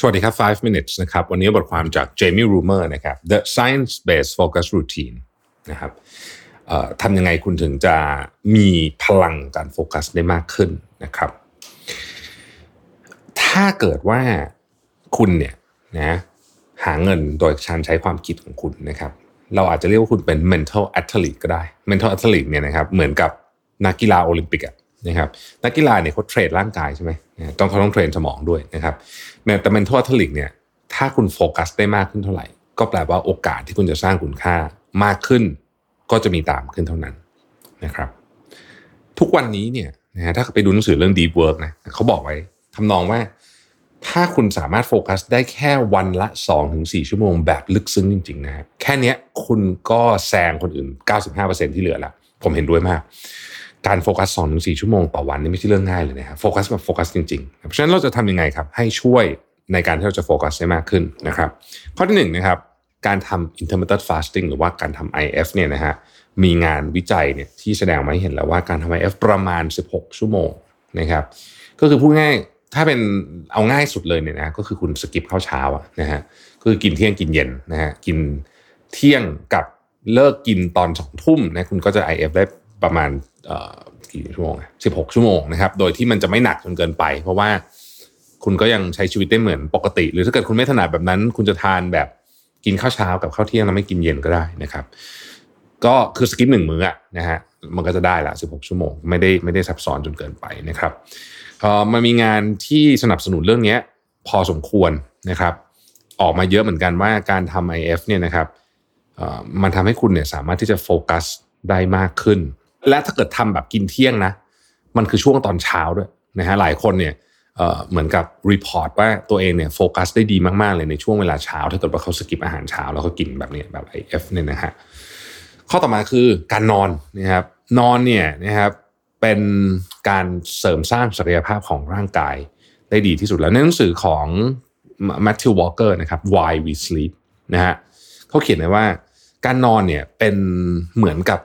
สวัสดีครับ 5 minutes นะครับ วันนี้บทความจาก Jamie Rumer นะครับ The Science Based Focus Routine นะครับทำยังไงคุณถึงจะมีพลังการโฟกัสได้มากขึ้นนะครับ ถ้าเกิดว่าคุณเนี่ยนะหาเงินโดยการใช้ความคิดของคุณนะครับ เราอาจจะเรียกว่าคุณเป็น mental athlete ก็ได้ mental athlete เนี่ยนะครับ เหมือนกับนักกีฬาโอลิมปิกอะ นะครับนักกีฬาเนี่ยเขาเทรดร่างกายใช่ไหมต้องเขาต้องเทรนสมองด้วยนะครับแต่ mental athlete เนี่ยถ้าคุณโฟกัสได้มากขึ้นเท่าไหร่ ก็แปลว่าโอกาสที่คุณจะสร้างคุณค่ามากขึ้น ก็จะมีตามขึ้นเท่านั้นนะครับ ทุกวันนี้เนี่ยนะฮะถ้าไปดูหนังสือเรื่อง deep work นะเขาบอกไว้ทำนองว่า ถ้าคุณสามารถโฟกัสได้แค่วันละ 2-4 ชั่วโมงแบบลึกซึ้งจริงๆนะแค่นี้คุณก็แซงคนอื่น 95%ที่เหลือแล้วผมเห็นด้วยมาก การโฟกัส2-4ชั่วโมงต่อวันนี่ไม่ใช่เรื่องง่ายเลยนะครับโฟกัสแบบโฟกัสจริงๆ เพราะฉะนั้นเราจะทำยังไงครับ ให้ช่วยในการที่เราจะโฟกัสได้มากขึ้นนะครับ ข้อที่หนึ่งนะครับ การทำ intermittent fasting หรือว่าการทำ IF เนี่ยนะฮะมีงานวิจัยเนี่ยที่แสดงมาให้เห็นแล้วว่าการทำ IF ประมาณ 16 ชั่วโมงนะครับ ก็คือพูดง่ายถ้าเป็นเอาง่ายสุดเลยเนี่ยนะก็คือคุณสกิปข้าวเช้าอะนะฮะคือกินเที่ยงกินเย็นนะฮะกินเที่ยงกับเลิกกินตอนสองทุ่มนะคุณก็จะ IF ได้ ประมาณกี่ชั่วโมงสิบหกชั่วโมงนะครับ โดยที่มันจะไม่หนักจนเกินไป เพราะว่าคุณก็ยังใช้ชีวิตได้เหมือนปกติ หรือถ้าเกิดคุณไม่ถนัดแบบนั้น คุณจะทานแบบกินข้าวเช้ากับข้าวเที่ยงแล้วไม่กินเย็นก็ได้นะครับ ก็คือ skip หนึ่งมื้อนะฮะมันก็จะได้ละ 16 ชั่วโมง ไม่ได้ไม่ได้ซับซ้อนจนเกินไปนะครับมันมีงานที่สนับสนุนเรื่องนี้พอสมควรนะครับ ออกมาเยอะเหมือนกันว่าการทำ IF เนี่ยนะครับมันทำให้คุณเนี่ยสามารถที่จะโฟกัสได้มากขึ้น และถ้าเกิดทำแบบกินเที่ยงนะ มันคือช่วงตอนเช้าด้วยนะฮะหลายคนเนี่ยเหมือนกับ report ว่าตัวเองเนี่ยโฟกัสได้ดีมาก ๆ เลยในช่วงเวลาเช้า ถ้าเกิดว่าเขา skip อาหารเช้า แล้วเขากินแบบนี้แบบ IF เนี่ยนะฮะข้อต่อมาคือการนอนนะครับนอนเนี่ยนะครับเป็นการเสริมสร้างศักยภาพของร่างกายได้ดีที่สุดแล้วในหนังสือของ Matthew Walker นะครับ Why We Sleep นะฮะเขาเขียนไว้ว่าการนอนเนี่ยเป็นเหมือนกับ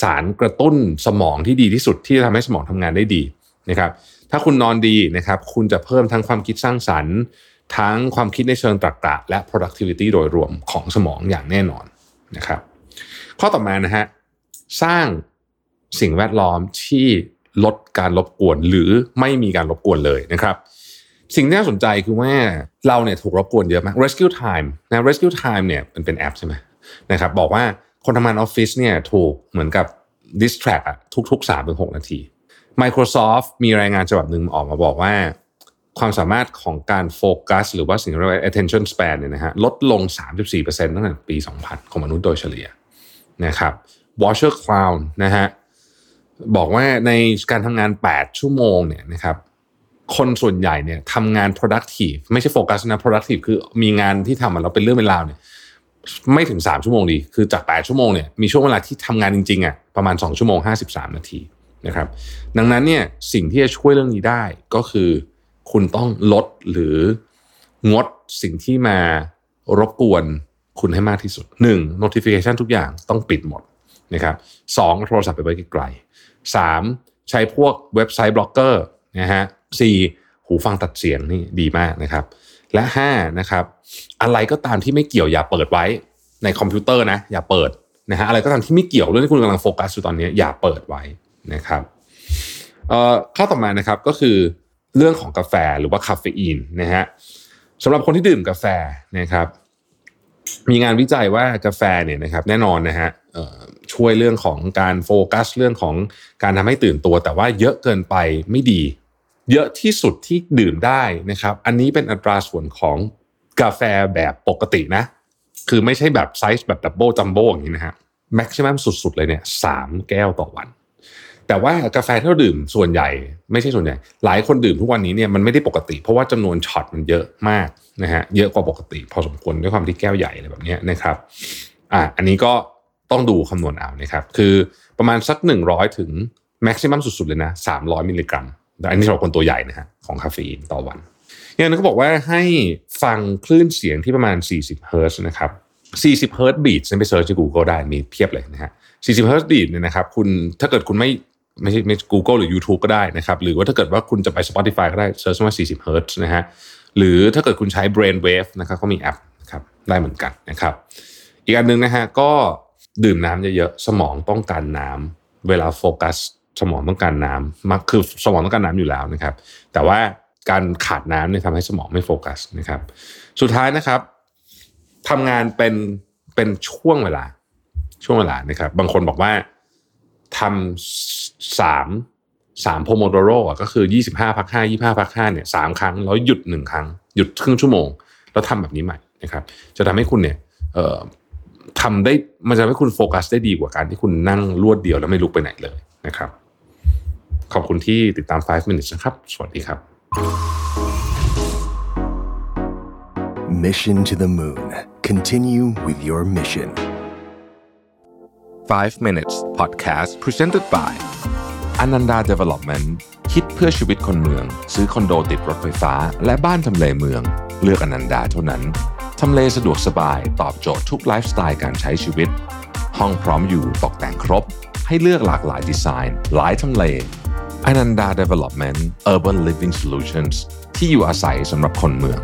สารกระตุ้นสมองที่ดีที่สุดที่จะทำให้สมองทำงานได้ดีนะครับ ถ้าคุณนอนดีนะครับ คุณจะเพิ่มทั้งความคิดสร้างสรรค์ ทั้งความคิดในเชิงตรรกะและ productivity โดยรวมของสมองอย่างแน่นอนนะครับ ข้อต่อมานะฮะสร้างสิ่งแวดล้อมที่ลดการรบกวนหรือไม่มีการรบกวนเลยนะครับ สิ่งที่น่าสนใจคือว่าเราเนี่ยถูกรบกวนเยอะมาก rescue time นะ rescue time เนี่ยมันเป็นแอปใช่ไหมนะครับบอกว่า คนทำงานออฟฟิศเนี่ยถูกเหมือนกับ distract อะทุกๆ3าถึงหนาที Microsoft มีรายงานฉบับหนึ่งออกมาบอกว่าความสามารถของการโฟกัสหรือว่าสิ่งที่เรียกว่า attention span เนี่ยนะฮะลดลง 34%ตั้งแต่ปี 2000 ของมนุษย์โดยเฉลี่ยนะครับ Washer Clown นะฮะบอกว่าในการทำงาน 8 ชั่วโมงเนี่ยนะครับคนส่วนใหญ่เนี่ยทำงาน productive ไม่ใช่โฟกัสนะ productive คือมีงานที่ทำแล้วเป็นเรื่องเป็นราวเนี่ย ไม่ถึง 3 ชั่วโมงดี คือจาก 8 ชั่วโมงเนี่ยมีช่วงเวลาที่ทำงานจริงๆอะประมาณ 2 ชั่วโมง 53 นาทีนะครับ ดังนั้นเนี่ยสิ่งที่จะช่วยเรื่องนี้ได้ก็คือ คุณต้องลดหรืองดสิ่งที่มารบกวนคุณให้มากที่สุด 1. notification ทุกอย่างต้องปิดหมดนะครับสองโทรศัพท์ไปไว้ไกลๆสามใช้พวก website blocker นะฮะสี่หูฟังตัดเสียงนี่ดีมากนะครับ และห้านะครับอะไรก็ตามที่ไม่เกี่ยวอย่าเปิดไว้ในคอมพิวเตอร์นะอย่าเปิดนะฮะอะไรก็ตามที่ไม่เกี่ยวเรื่องที่คุณกำลังโฟกัสอยู่ตอนนี้อย่าเปิดไว้นะครับเอ่อข้อต่อมานะครับก็คือเรื่องของกาแฟหรือว่าคาเฟอีนนะฮะสำหรับคนที่ดื่มกาแฟนะครับ มีงานวิจัยว่ากาแฟเนี่ยนะครับแน่นอนนะฮะช่วยเรื่องของการโฟกัสเรื่องของการทำให้ตื่นตัว แต่ว่าเยอะเกินไปไม่ดี เยอะที่สุดที่ดื่มได้นะครับ อันนี้เป็นอัตราส่วนของกาแฟแบบปกตินะ คือไม่ใช่แบบไซส์แบบ double jumbo อย่างนี้นะฮะ maximum สุดๆเลยเนี่ยสามแก้วต่อวัน แต่ว่ากาแฟที่เราดื่มส่วนใหญ่ ไม่ใช่ส่วนใหญ่ หลายคนดื่มทุกวันนี้เนี่ยมันไม่ได้ปกติ เพราะว่าจำนวนช็อตมันเยอะมากนะฮะเยอะกว่าปกติ พอสมควรด้วยความที่แก้วใหญ่อะไรแบบนี้นะครับอะอันนี้ก็ต้องดูคำนวณเอานะครับ คือประมาณสัก 100 ถึง maximum สุดๆเลยนะ300 มิลลิกรัม อันนี้สำหรับคนตัวใหญ่นะฮะของคาเฟอีนต่อวันอย่างนั้นเขาบอกว่าให้ฟังคลื่นเสียงที่ประมาณ 40 เฮิร์ตซ์นะครับ 40 เฮิร์ตซ์ beat ไป search ที่ Google ได้มีเพียบเลยนะฮะ 40 เฮิร์ตซ์ beat เนี่ยนะครับคุณถ้าเกิดคุณไม่ไม่ใช่ไม่ Google หรือ YouTube ก็ได้นะครับ หรือว่าถ้าเกิดว่าคุณจะไป Spotify ก็ได้ search ว่า 40 เฮิร์ตซ์นะฮะหรือถ้าเกิดคุณใช้ Brain Wave นะครับก็มีแอปนะครับได้เหมือนกันนะครับ อีกอันหนึ่งนะฮะก็ดื่มน้ำเยอะๆ สมองต้องการน้ำเวลาโฟกัส สมองต้องการน้ำมากคือสมองต้องการน้ำอยู่แล้วนะครับ แต่ว่าการขาดน้ำเนี่ยทำให้สมองไม่โฟกัสนะครับ สุดท้ายนะครับทำงานเป็นเป็นช่วงเวลา ช่วงเวลานะครับ บางคนบอกว่าทำสามสาม pomodoro อะก็คือยี่สิบห้าพักห้ายี่ห้าพักห้าเนี่ยสามครั้งแล้วหยุดหนึ่งครั้ง หยุดครึ่งชั่วโมง แล้วทำแบบนี้ใหม่นะครับ จะทำให้คุณเนี่ยเอ่อทำได้มันจะทำให้คุณโฟกัสได้ดีกว่าการที่คุณนั่งรวดเดียวแล้วไม่ลุกไปไหนเลยนะครับ ขอบคุณที่ติดตาม 5 minutes นะครับ สวัสดีครับ Mission to the Moon. Continue with your mission. 5 minutes podcast presented by Ananda Development คิดเพื่อชีวิตคนเมือง ซื้อคอนโดติดรถไฟฟ้า และบ้านทำเลเมือง เลือกอนันดาเท่านั้น ทำเลสะดวกสบาย ตอบโจทย์ทุกไลฟ์สไตล์การใช้ชีวิต ห้องพร้อมอยู่ตกแต่งครบ ให้เลือกหลากหลายดีไซน์ หลายทำเล Ananda Development Urban Living Solutions ที่อยู่อาศัยสำหรับคนเมือง